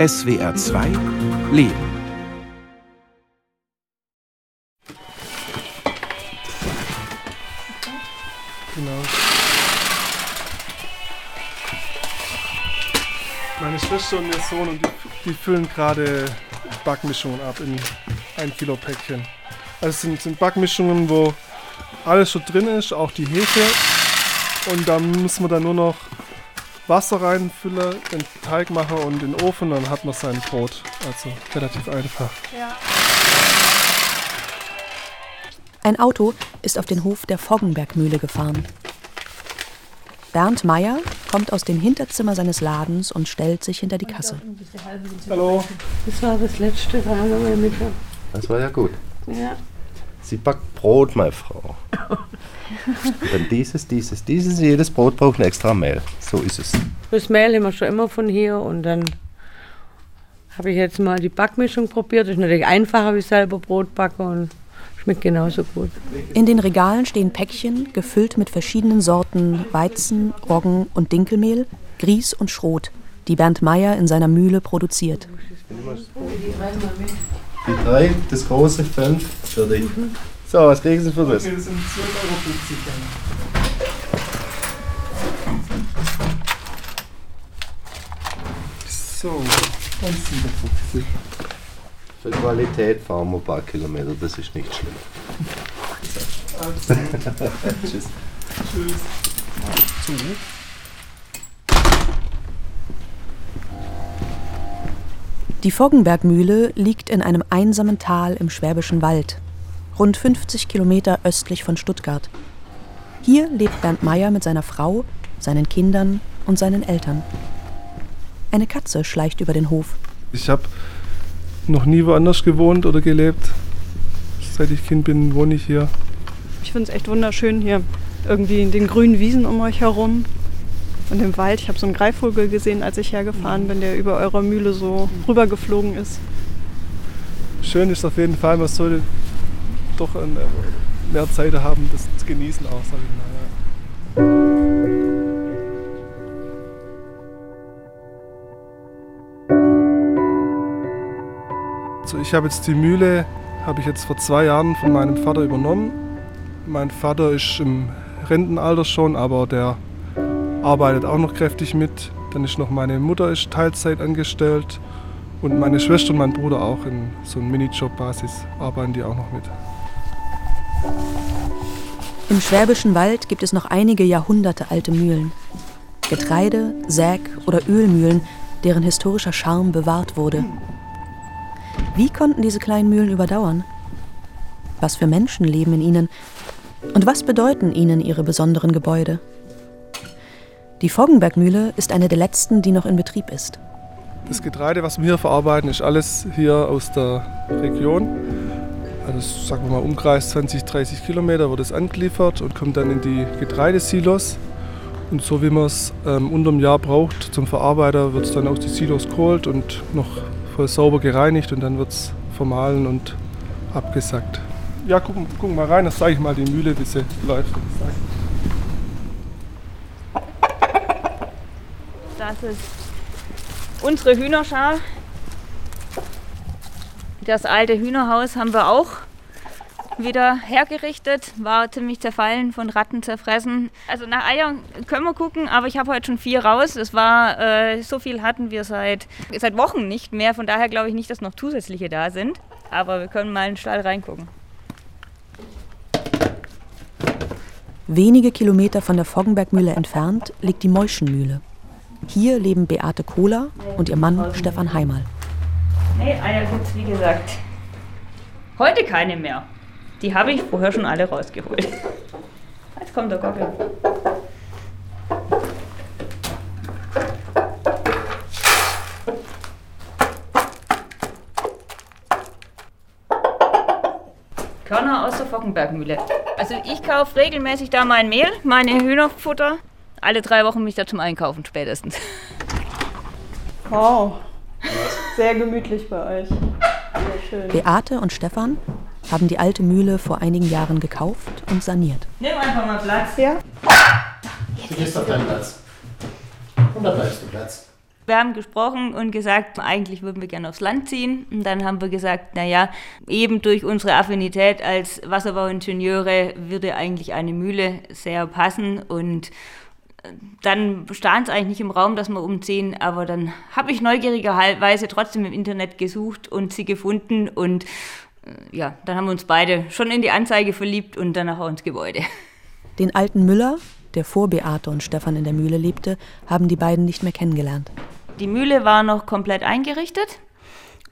SWR 2 Leben. Genau. Meine Schwester und ihr Sohn und die, die füllen gerade Backmischungen ab in ein Kilo Päckchen. Also es sind, sind Backmischungen, wo alles schon drin ist, auch die Hefe. Und dann muss man dann nur noch Wasser reinfüllen, den Teig machen und den Ofen, dann hat man sein Brot. Also relativ einfach. Ja. Ein Auto ist auf den Hof der Foggenbergmühle gefahren. Bernd Meyer kommt aus dem Hinterzimmer seines Ladens und stellt sich hinter die Kasse. Hallo. Das war das letzte Mal mit Das war ja gut. Ja. Sie backt Brot, meine Frau. Dann dieses, dieses, dieses, jedes Brot braucht ein extra Mehl. So ist es. Das Mehl haben wir schon immer von hier und dann habe ich jetzt mal die Backmischung probiert. Das ist natürlich einfacher wie selber Brot backen und schmeckt genauso gut. In den Regalen stehen Päckchen, gefüllt mit verschiedenen Sorten Weizen, Roggen und Dinkelmehl, Grieß und Schrot, die Bernd Meyer in seiner Mühle produziert. Die drei, das große, fünf, für dich. So, was kriegen Sie für das? das sind 12,50 Euro. So, und 57. Für Qualität fahren wir ein paar Kilometer, das ist nicht schlimm. Also, Tschüss. tschüss. Zu. Die Foggenbergmühle liegt in einem einsamen Tal im Schwäbischen Wald, rund 50 Kilometer östlich von Stuttgart. Hier lebt Bernd Meyer mit seiner Frau, seinen Kindern und seinen Eltern. Eine Katze schleicht über den Hof. Ich habe noch nie woanders gewohnt oder gelebt. Seit ich Kind bin, wohne ich hier. Ich finde es echt wunderschön hier. Irgendwie in den grünen Wiesen um euch herum und im Wald. Ich habe so einen Greifvogel gesehen, als ich hergefahren bin, der über eurer Mühle so rübergeflogen ist. Schön ist auf jeden Fall, man sollte doch äh, mehr Zeit haben, das zu genießen auch, sag ich mal. Also ich habe jetzt die Mühle, habe ich jetzt vor zwei Jahren von meinem Vater übernommen. Mein Vater ist im Rentenalter schon, aber der arbeitet auch noch kräftig mit. Dann ist noch meine Mutter ist Teilzeit angestellt und meine Schwester und mein Bruder auch in so einem Minijob-Basis arbeiten die auch noch mit. Im Schwäbischen Wald gibt es noch einige Jahrhunderte alte Mühlen. Getreide-, Säg- oder Ölmühlen, deren historischer Charme bewahrt wurde. Wie konnten diese kleinen Mühlen überdauern? Was für Menschen leben in ihnen? Und was bedeuten ihnen ihre besonderen Gebäude? Die Foggenbergmühle ist eine der letzten, die noch in Betrieb ist. Das Getreide, was wir hier verarbeiten, ist alles hier aus der Region. Also sagen wir mal Umkreis 20, 30 Kilometer wird es angeliefert und kommt dann in die Getreidesilos. Und so wie man es ähm, unterm Jahr braucht zum Verarbeiter, wird es dann aus den Silos geholt und noch voll sauber gereinigt und dann wird es vermahlen und abgesackt. Ja, gucken, gucken mal rein, das zeige ich mal die Mühle, wie sie läuft. Das ist unsere Hühnerschar. Das alte Hühnerhaus haben wir auch wieder hergerichtet. War ziemlich zerfallen, von Ratten zerfressen. Also nach Eiern können wir gucken, aber ich habe heute schon vier raus. Es war, äh, so viel hatten wir seit, seit Wochen nicht mehr. Von daher glaube ich nicht, dass noch zusätzliche da sind. Aber wir können mal in den Stall reingucken. Wenige Kilometer von der Foggenbergmühle entfernt liegt die Meuschenmühle. Hier leben Beate Kohler und ihr Mann Stefan Heimal. Nee, Eier gibt's wie gesagt. Heute keine mehr. Die habe ich vorher schon alle rausgeholt. Jetzt kommt der Gockel. Körner aus der Fockenbergmühle. Also ich kaufe regelmäßig da mein Mehl, meine Hühnerfutter. Alle drei Wochen mich da zum Einkaufen spätestens. Wow. Sehr gemütlich bei euch. Sehr schön. Beate und Stefan haben die alte Mühle vor einigen Jahren gekauft und saniert. Nimm einfach mal Platz. Ja. Du gehst auf deinen Platz. Und da bleibst du Platz. Wir haben gesprochen und gesagt, eigentlich würden wir gerne aufs Land ziehen. Und dann haben wir gesagt, naja, eben durch unsere Affinität als Wasserbauingenieure würde eigentlich eine Mühle sehr passen und dann stand es eigentlich nicht im Raum, dass wir umziehen, aber dann habe ich neugierigerweise trotzdem im Internet gesucht und sie gefunden und äh, ja, dann haben wir uns beide schon in die Anzeige verliebt und danach auch ins Gebäude. Den alten Müller, der vor Beate und Stefan in der Mühle lebte, haben die beiden nicht mehr kennengelernt. Die Mühle war noch komplett eingerichtet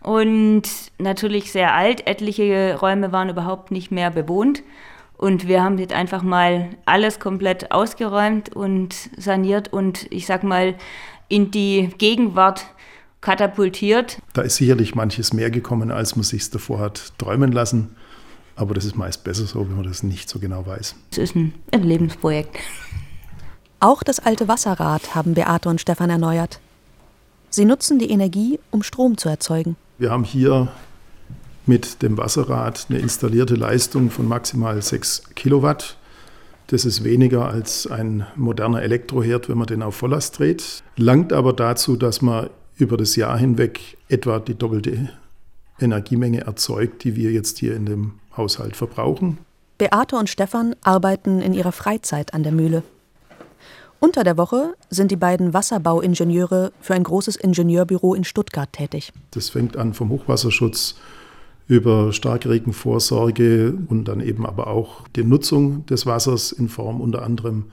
und natürlich sehr alt. Etliche Räume waren überhaupt nicht mehr bewohnt. Und wir haben jetzt einfach mal alles komplett ausgeräumt und saniert und ich sag mal in die Gegenwart katapultiert. Da ist sicherlich manches mehr gekommen, als man sich davor hat träumen lassen. Aber das ist meist besser so, wenn man das nicht so genau weiß. Es ist ein, ein Lebensprojekt. Auch das alte Wasserrad haben Beate und Stefan erneuert. Sie nutzen die Energie, um Strom zu erzeugen. Wir haben hier mit dem Wasserrad eine installierte Leistung von maximal 6 Kilowatt. Das ist weniger als ein moderner Elektroherd, wenn man den auf Volllast dreht. Langt aber dazu, dass man über das Jahr hinweg etwa die doppelte Energiemenge erzeugt, die wir jetzt hier in dem Haushalt verbrauchen. Beate und Stefan arbeiten in ihrer Freizeit an der Mühle. Unter der Woche sind die beiden Wasserbauingenieure für ein großes Ingenieurbüro in Stuttgart tätig. Das fängt an vom Hochwasserschutz über Starkregenvorsorge und dann eben aber auch die Nutzung des Wassers in Form unter anderem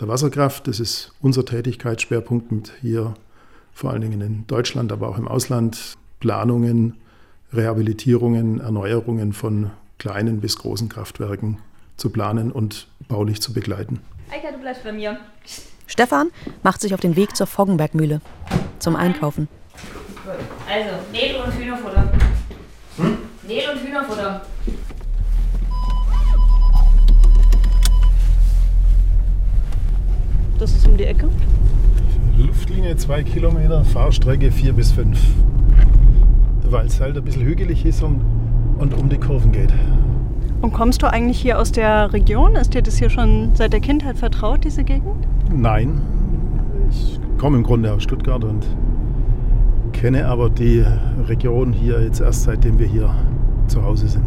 der Wasserkraft. Das ist unser Tätigkeitsschwerpunkt mit hier vor allen Dingen in Deutschland, aber auch im Ausland. Planungen, Rehabilitierungen, Erneuerungen von kleinen bis großen Kraftwerken zu planen und baulich zu begleiten. Eika, du bleibst bei mir. Stefan macht sich auf den Weg zur Foggenbergmühle zum Einkaufen. Also, Mehl und Hühnerfutter. Hm? Mehl und Hühnerfutter. Das ist um die Ecke. Luftlinie 2 Kilometer, Fahrstrecke 4 bis 5. Weil es halt ein bisschen hügelig ist und, und um die Kurven geht. Und kommst du eigentlich hier aus der Region? Ist dir das hier schon seit der Kindheit vertraut, diese Gegend? Nein, ich komme im Grunde aus Stuttgart und kenne aber die Region hier jetzt erst seitdem wir hier zu Hause sind.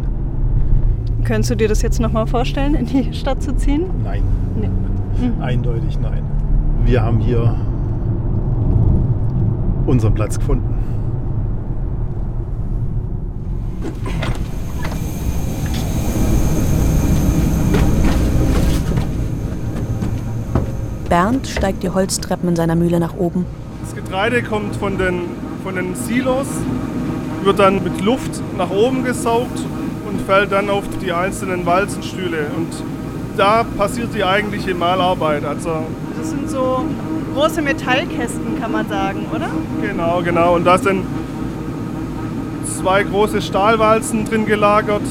Könntest du dir das jetzt nochmal vorstellen, in die Stadt zu ziehen? Nein. Nee. Mhm. Eindeutig nein. Wir haben hier unseren Platz gefunden. Bernd steigt die Holztreppen in seiner Mühle nach oben. Das Getreide kommt von den, von den Silos, wird dann mit Luft nach oben gesaugt und fällt dann auf die einzelnen Walzenstühle. Und da passiert die eigentliche Mahlarbeit. Also Das sind so große Metallkästen, kann man sagen, oder? Genau, genau. Und da sind zwei große Stahlwalzen drin gelagert,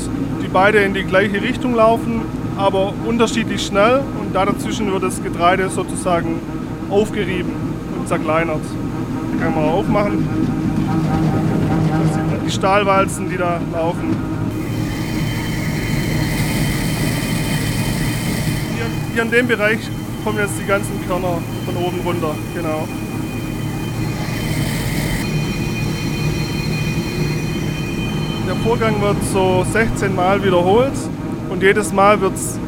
die beide in die gleiche Richtung laufen, aber unterschiedlich schnell. Und da dazwischen wird das Getreide sozusagen aufgerieben und zerkleinert. Kann man aufmachen. Stahlwalzen, die da laufen. Hier, hier in dem Bereich kommen jetzt die ganzen Körner von oben runter. Genau. Der Vorgang wird so 16 Mal wiederholt und jedes Mal wird es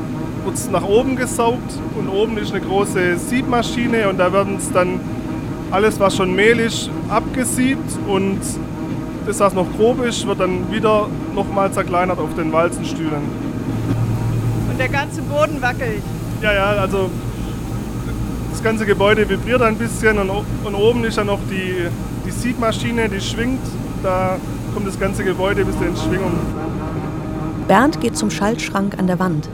nach oben gesaugt und oben ist eine große Siebmaschine und da werden es dann alles, was schon Mehl ist, abgesiebt und das, was noch grob ist, wird dann wieder nochmal zerkleinert auf den Walzenstühlen. Und der ganze Boden wackelt. Ja, ja, also das ganze Gebäude vibriert ein bisschen und, und oben ist ja noch die, die Siebmaschine, die schwingt. Da kommt das ganze Gebäude ein bisschen in Schwingung. Bernd geht zum Schaltschrank an der Wand.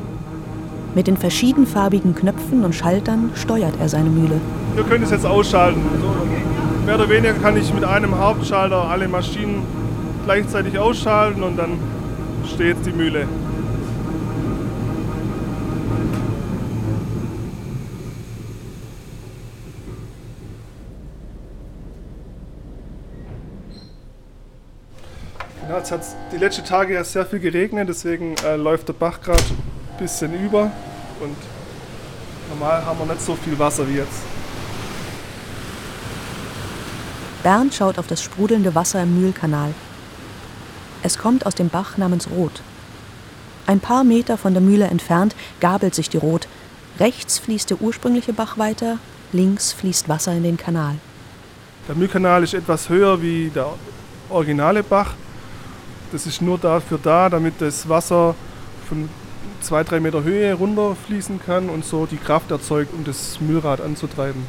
Mit den verschiedenfarbigen Knöpfen und Schaltern steuert er seine Mühle. Wir können es jetzt ausschalten. So, mehr oder weniger kann ich mit einem Hauptschalter alle Maschinen gleichzeitig ausschalten und dann steht die Mühle. Ja, es hat die letzten Tage ja sehr viel geregnet, deswegen äh, läuft der Bach gerade ein bisschen über und normal haben wir nicht so viel Wasser wie jetzt. Bernd schaut auf das sprudelnde Wasser im Mühlkanal. Es kommt aus dem Bach namens Rot. Ein paar Meter von der Mühle entfernt gabelt sich die Rot. Rechts fließt der ursprüngliche Bach weiter, links fließt Wasser in den Kanal. Der Mühlkanal ist etwas höher wie der originale Bach. Das ist nur dafür da, damit das Wasser von zwei, drei Meter Höhe runterfließen kann und so die Kraft erzeugt, um das Mühlrad anzutreiben.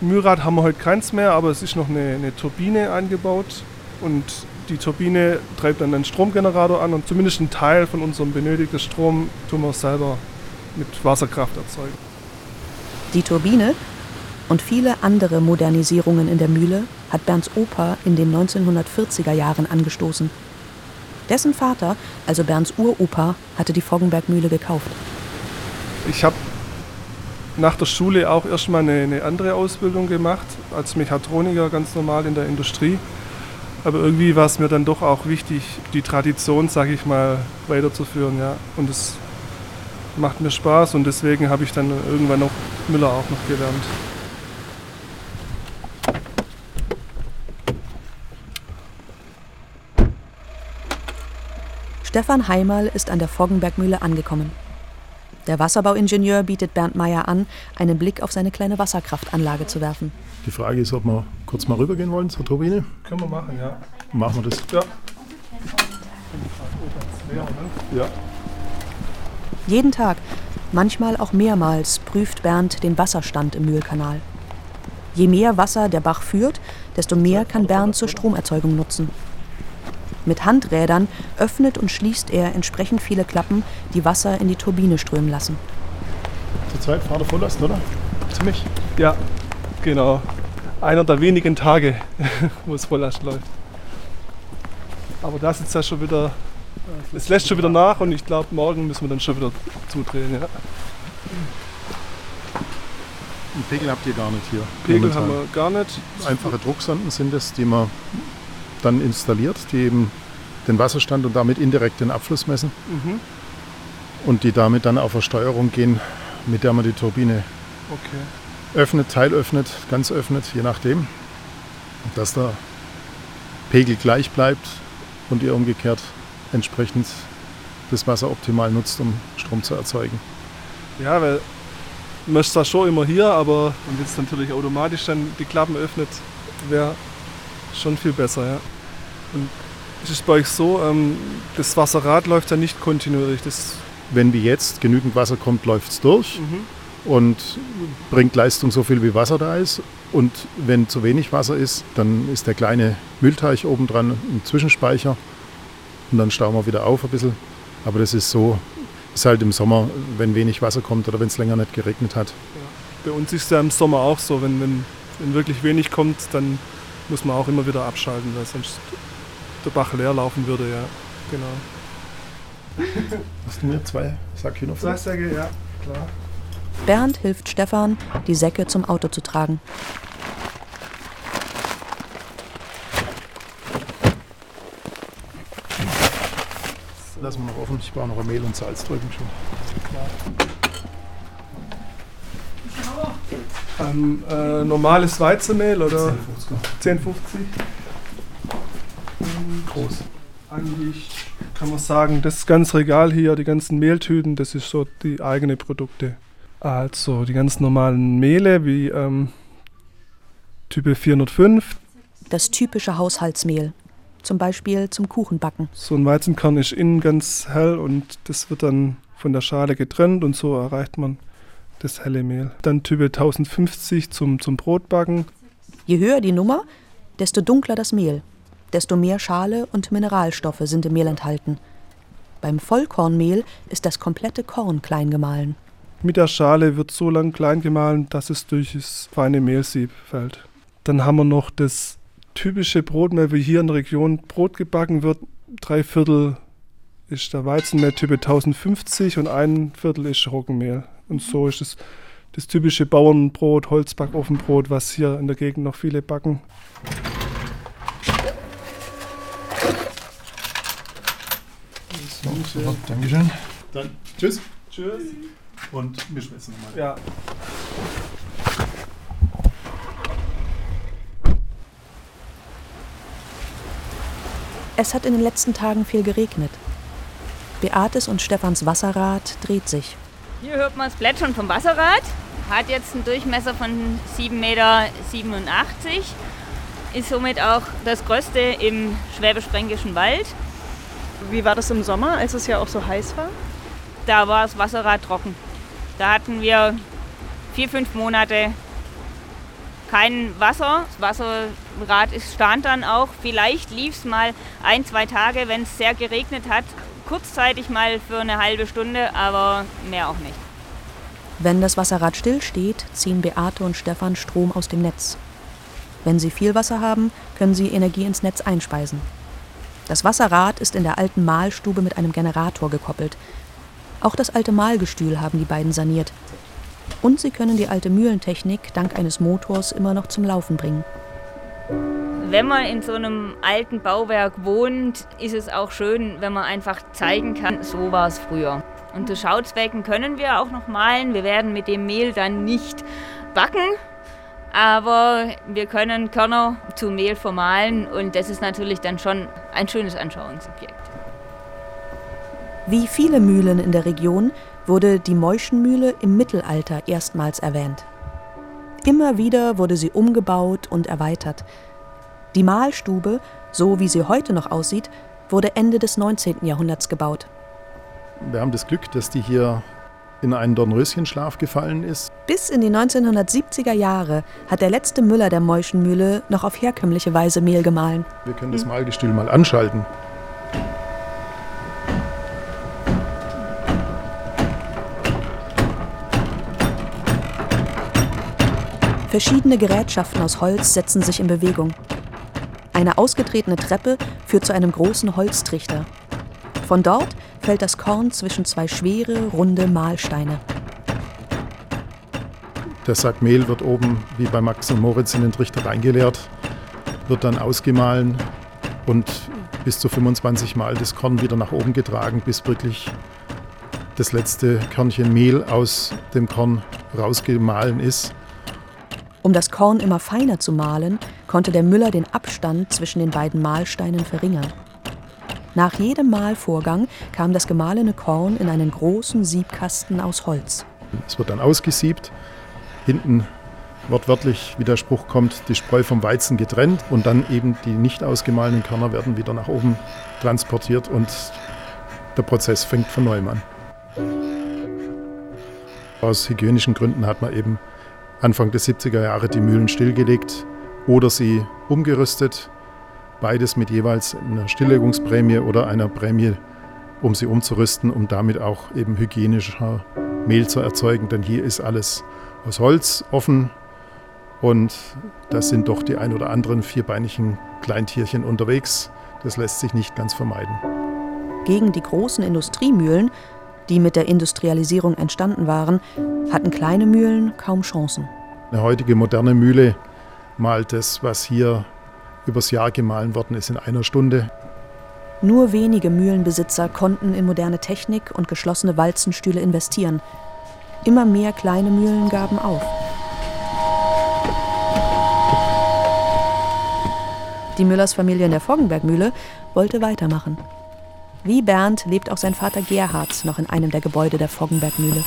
Mühlrad haben wir heute keins mehr, aber es ist noch eine, eine Turbine eingebaut und die Turbine treibt dann einen Stromgenerator an und zumindest einen Teil von unserem benötigten Strom tun wir selber mit Wasserkraft erzeugen. Die Turbine und viele andere Modernisierungen in der Mühle hat Bernds Opa in den 1940er Jahren angestoßen. Dessen Vater, also Bernds Uropa, hatte die Foggenbergmühle gekauft. Ich habe nach der Schule auch erstmal eine, eine andere Ausbildung gemacht, als Mechatroniker ganz normal in der Industrie. Aber irgendwie war es mir dann doch auch wichtig, die Tradition, sage ich mal, weiterzuführen. Ja. Und es macht mir Spaß und deswegen habe ich dann irgendwann noch Müller auch noch gelernt. Stefan Heimerl ist an der Foggenbergmühle angekommen. Der Wasserbauingenieur bietet Bernd Meyer an, einen Blick auf seine kleine Wasserkraftanlage zu werfen. Die Frage ist, ob wir kurz mal rübergehen wollen zur Turbine. Können wir machen, ja. Machen wir das. Ja. Ja. Jeden Tag, manchmal auch mehrmals, prüft Bernd den Wasserstand im Mühlkanal. Je mehr Wasser der Bach führt, desto mehr kann Bernd zur Stromerzeugung nutzen. Mit Handrädern öffnet und schließt er entsprechend viele Klappen, die Wasser in die Turbine strömen lassen. Zurzeit Fahrer volllasten, oder? Ziemlich. Ja, genau. Einer der wenigen Tage, wo es Volllast läuft. Aber das ist ja schon wieder. Es lässt schon wieder nach und ich glaube, morgen müssen wir dann schon wieder zudrehen. Ja. Einen Pegel habt ihr gar nicht hier. Pegel momentan. haben wir gar nicht. Einfache Drucksonden sind es, die man dann installiert, die eben den Wasserstand und damit indirekt den Abfluss messen Mhm. und die damit dann auf eine Steuerung gehen, mit der man die Turbine Okay. öffnet, teilöffnet, ganz öffnet, je nachdem. Dass der Pegel gleich bleibt und ihr umgekehrt entsprechend das Wasser optimal nutzt, um Strom zu erzeugen. Ja, weil man ist zwar schon immer hier, aber wenn jetzt natürlich automatisch dann die Klappen öffnet, wäre schon viel besser, ja. Und es ist bei euch so, ähm, das Wasserrad läuft ja nicht kontinuierlich. Das, Wenn wie jetzt genügend Wasser kommt, läuft es durch mhm. und bringt Leistung so viel wie Wasser da ist. Und wenn zu wenig Wasser ist, dann ist der kleine Mühlteich oben dran ein Zwischenspeicher und dann stauen wir wieder auf ein bisschen. Aber das ist so, ist halt im Sommer, wenn wenig Wasser kommt oder wenn es länger nicht geregnet hat. Bei uns ist es ja im Sommer auch so, wenn, wenn, wenn wirklich wenig kommt, dann muss man auch immer wieder abschalten, weil sonst der Bach leer laufen würde, ja. Genau. Hast du mir zwei Sack noch? Säge, ja, klar. Bernd hilft Stefan, die Säcke zum Auto zu tragen. Lassen wir noch offen. Ich brauche noch ein Mehl und Salz drüben schon. Ähm, äh, normales Weizenmehl oder 10,50? Groß. Eigentlich kann man sagen, das ganze Regal hier, die ganzen Mehltüten, das ist so die eigene Produkte. Also die ganz normalen Mehle wie ähm, Type 405. Das typische Haushaltsmehl. Zum Beispiel zum Kuchenbacken. So ein Weizenkern ist innen ganz hell und das wird dann von der Schale getrennt und so erreicht man das helle Mehl. Dann Type 1050 zum, zum Brotbacken. Je höher die Nummer, desto dunkler das Mehl. Desto mehr Schale und Mineralstoffe sind im Mehl enthalten. Beim Vollkornmehl ist das komplette Korn klein gemahlen. Mit der Schale wird so lang klein gemahlen, dass es durch das feine Mehlsieb fällt. Dann haben wir noch das typische Brotmehl, wie hier in der Region Brot gebacken wird. Drei Viertel ist der Weizenmehl Typ 1050 und ein Viertel ist Roggenmehl. Und so ist es das typische Bauernbrot, Holzbackofenbrot, was hier in der Gegend noch viele backen. So, Dankeschön. Dann tschüss. Tschüss. Und wir schwätzen nochmal. Ja. Es hat in den letzten Tagen viel geregnet. Beates und Stefans Wasserrad dreht sich. Hier hört man das Plätschern vom Wasserrad. Hat jetzt einen Durchmesser von 7,87 Meter. Ist somit auch das größte im schwäbisch-fränkischen Wald. Wie war das im Sommer, als es ja auch so heiß war? Da war das Wasserrad trocken. Da hatten wir vier, fünf Monate kein Wasser. Das Wasserrad ist stand dann auch. Vielleicht lief es mal ein, zwei Tage, wenn es sehr geregnet hat. Kurzzeitig mal für eine halbe Stunde, aber mehr auch nicht. Wenn das Wasserrad stillsteht, ziehen Beate und Stefan Strom aus dem Netz. Wenn sie viel Wasser haben, können sie Energie ins Netz einspeisen. Das Wasserrad ist in der alten Mahlstube mit einem Generator gekoppelt. Auch das alte Mahlgestühl haben die beiden saniert. Und sie können die alte Mühlentechnik dank eines Motors immer noch zum Laufen bringen. Wenn man in so einem alten Bauwerk wohnt, ist es auch schön, wenn man einfach zeigen kann, so war es früher. Und die Schauzwecken können wir auch noch malen. Wir werden mit dem Mehl dann nicht backen, aber wir können Körner zu Mehl vermahlen und das ist natürlich dann schon ein schönes Anschauungsobjekt. Wie viele Mühlen in der Region wurde die Meuschenmühle im Mittelalter erstmals erwähnt. Immer wieder wurde sie umgebaut und erweitert. Die Mahlstube, so wie sie heute noch aussieht, wurde Ende des 19. Jahrhunderts gebaut. Wir haben das Glück, dass die hier in einen Dornröschenschlaf gefallen ist. Bis in die 1970er Jahre hat der letzte Müller der Meuschenmühle noch auf herkömmliche Weise Mehl gemahlen. Wir können das Mahlgestühl mal anschalten. Verschiedene Gerätschaften aus Holz setzen sich in Bewegung. Eine ausgetretene Treppe führt zu einem großen Holztrichter. Von dort fällt das Korn zwischen zwei schwere, runde Mahlsteine. Der Sack Mehl wird oben wie bei Max und Moritz in den Trichter reingeleert, wird dann ausgemahlen und bis zu 25 Mal das Korn wieder nach oben getragen, bis wirklich das letzte Körnchen Mehl aus dem Korn rausgemahlen ist. Um das Korn immer feiner zu mahlen, konnte der Müller den Abstand zwischen den beiden Mahlsteinen verringern. Nach jedem Mahlvorgang kam das gemahlene Korn in einen großen Siebkasten aus Holz. Es wird dann ausgesiebt, hinten wortwörtlich, wie der Spruch kommt, die Spreu vom Weizen getrennt und dann eben die nicht ausgemahlenen Körner werden wieder nach oben transportiert und der Prozess fängt von neuem an. Aus hygienischen Gründen hat man eben Anfang der 70er Jahre die Mühlen stillgelegt oder sie umgerüstet. Beides mit jeweils einer Stilllegungsprämie oder einer Prämie, um sie umzurüsten, um damit auch eben hygienischer Mehl zu erzeugen. Denn hier ist alles aus Holz offen und da sind doch die ein oder anderen vierbeinigen Kleintierchen unterwegs. Das lässt sich nicht ganz vermeiden. Gegen die großen Industriemühlen die mit der Industrialisierung entstanden waren, hatten kleine Mühlen kaum Chancen. Eine heutige moderne Mühle malt das, was hier übers Jahr gemahlen worden ist, in einer Stunde. Nur wenige Mühlenbesitzer konnten in moderne Technik und geschlossene Walzenstühle investieren. Immer mehr kleine Mühlen gaben auf. Die Müllers-Familie in der Foggenbergmühle wollte weitermachen. Wie Bernd lebt auch sein Vater Gerhard noch in einem der Gebäude der Foggenbergmühle.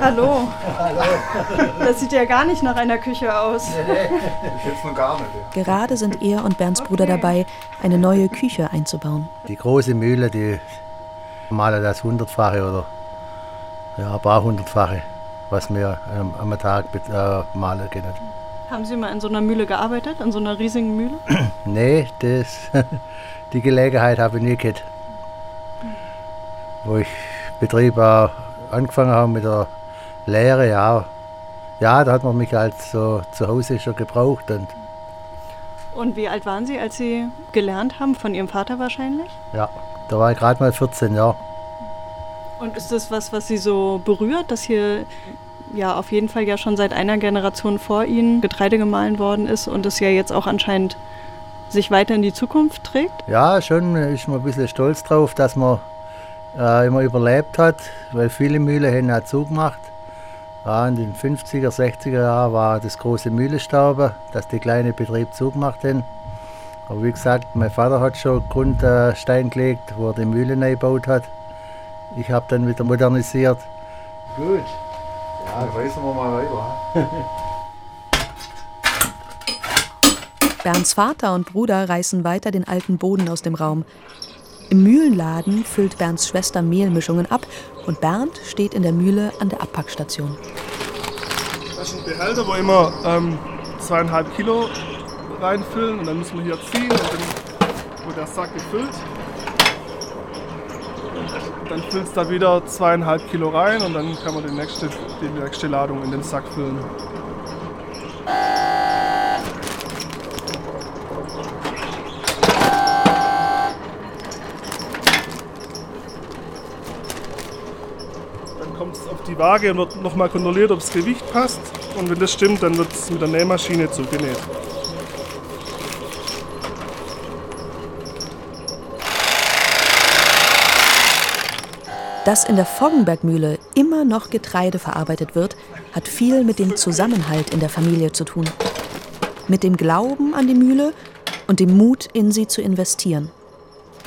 Hallo. Das sieht ja gar nicht nach einer Küche aus. Gar nicht. Gerade sind er und Bernds Bruder dabei, eine neue Küche einzubauen. Die große Mühle, die malen das hundertfache oder ja, ein paar hundertfache, was wir ähm, am Tag äh, malen können. Haben Sie mal in so einer Mühle gearbeitet, in so einer riesigen Mühle? nee, das, die Gelegenheit habe ich nie gehabt wo ich Betrieb auch angefangen habe mit der Lehre, ja, ja, da hat man mich halt so zu Hause schon gebraucht. Und, und wie alt waren Sie, als Sie gelernt haben? Von Ihrem Vater wahrscheinlich? Ja, da war ich gerade mal 14 Jahre. Und ist das was, was Sie so berührt, dass hier ja auf jeden Fall ja schon seit einer Generation vor Ihnen Getreide gemahlen worden ist und es ja jetzt auch anscheinend sich weiter in die Zukunft trägt? Ja, schon ist man ein bisschen stolz drauf, dass man äh, immer überlebt hat, weil viele Mühlen haben auch zugemacht. Ja, in den 50er, 60er Jahren war das große Mühlenstauben, dass die kleinen Betriebe zugemacht haben. Aber wie gesagt, mein Vater hat schon Grundstein gelegt, wo er die Mühle neu gebaut hat. Ich habe dann wieder modernisiert. Gut. Ja, reißen wir mal weiter. Bernds Vater und Bruder reißen weiter den alten Boden aus dem Raum. Im Mühlenladen füllt Bernds Schwester Mehlmischungen ab und Bernd steht in der Mühle an der Abpackstation. Das ist ein Behälter, wo immer ähm, zweieinhalb Kilo reinfüllen und dann müssen wir hier ziehen und dann wird der Sack gefüllt. Und dann füllt es da wieder zweieinhalb Kilo rein und dann kann man die nächste, die nächste Ladung in den Sack füllen. Dann kommt es auf die Waage und wird nochmal kontrolliert, ob das Gewicht passt. Und wenn das stimmt, dann wird es mit der Nähmaschine zugenäht. Dass in der Foggenbergmühle immer noch Getreide verarbeitet wird, hat viel mit dem Zusammenhalt in der Familie zu tun. Mit dem Glauben an die Mühle und dem Mut, in sie zu investieren.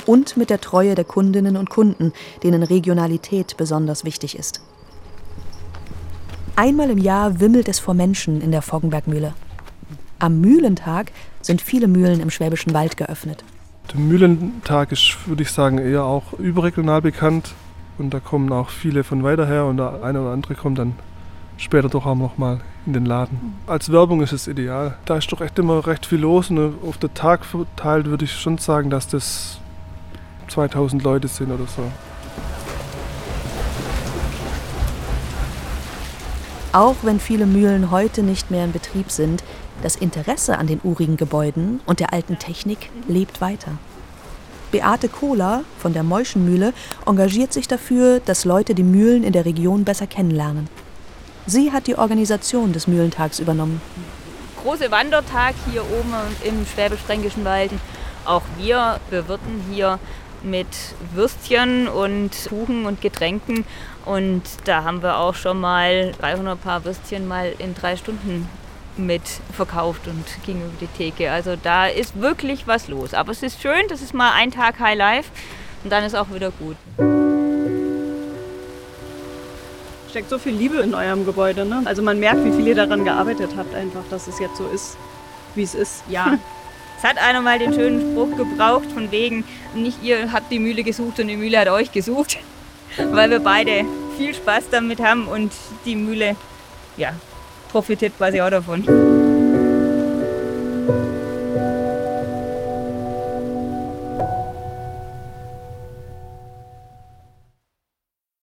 Und mit der Treue der Kundinnen und Kunden, denen Regionalität besonders wichtig ist. Einmal im Jahr wimmelt es vor Menschen in der Foggenbergmühle. Am Mühlentag sind viele Mühlen im Schwäbischen Wald geöffnet. Der Mühlentag ist, würde ich sagen, eher auch überregional bekannt. Und da kommen auch viele von weiter her und der eine oder andere kommt dann später doch auch noch mal in den Laden. Als Werbung ist es ideal. Da ist doch echt immer recht viel los und auf den Tag verteilt würde ich schon sagen, dass das 2000 Leute sind oder so. Auch wenn viele Mühlen heute nicht mehr in Betrieb sind, das Interesse an den urigen Gebäuden und der alten Technik lebt weiter. Beate Kohler von der Meuschenmühle engagiert sich dafür, dass Leute die Mühlen in der Region besser kennenlernen. Sie hat die Organisation des Mühlentags übernommen. Große Wandertag hier oben im Schwäbisch-Fränkischen Wald. Auch wir bewirten hier mit Würstchen und Kuchen und Getränken. Und da haben wir auch schon mal 300 Paar Würstchen mal in drei Stunden mit verkauft und ging über die Theke. Also da ist wirklich was los. Aber es ist schön, das ist mal ein Tag High Life und dann ist auch wieder gut. Steckt so viel Liebe in eurem Gebäude, ne? Also man merkt, wie viel ihr daran gearbeitet habt, einfach, dass es jetzt so ist, wie es ist. Ja. Es hat einer mal den schönen Spruch gebraucht, von wegen, nicht ihr habt die Mühle gesucht und die Mühle hat euch gesucht weil wir beide viel Spaß damit haben und die Mühle ja, profitiert quasi auch davon.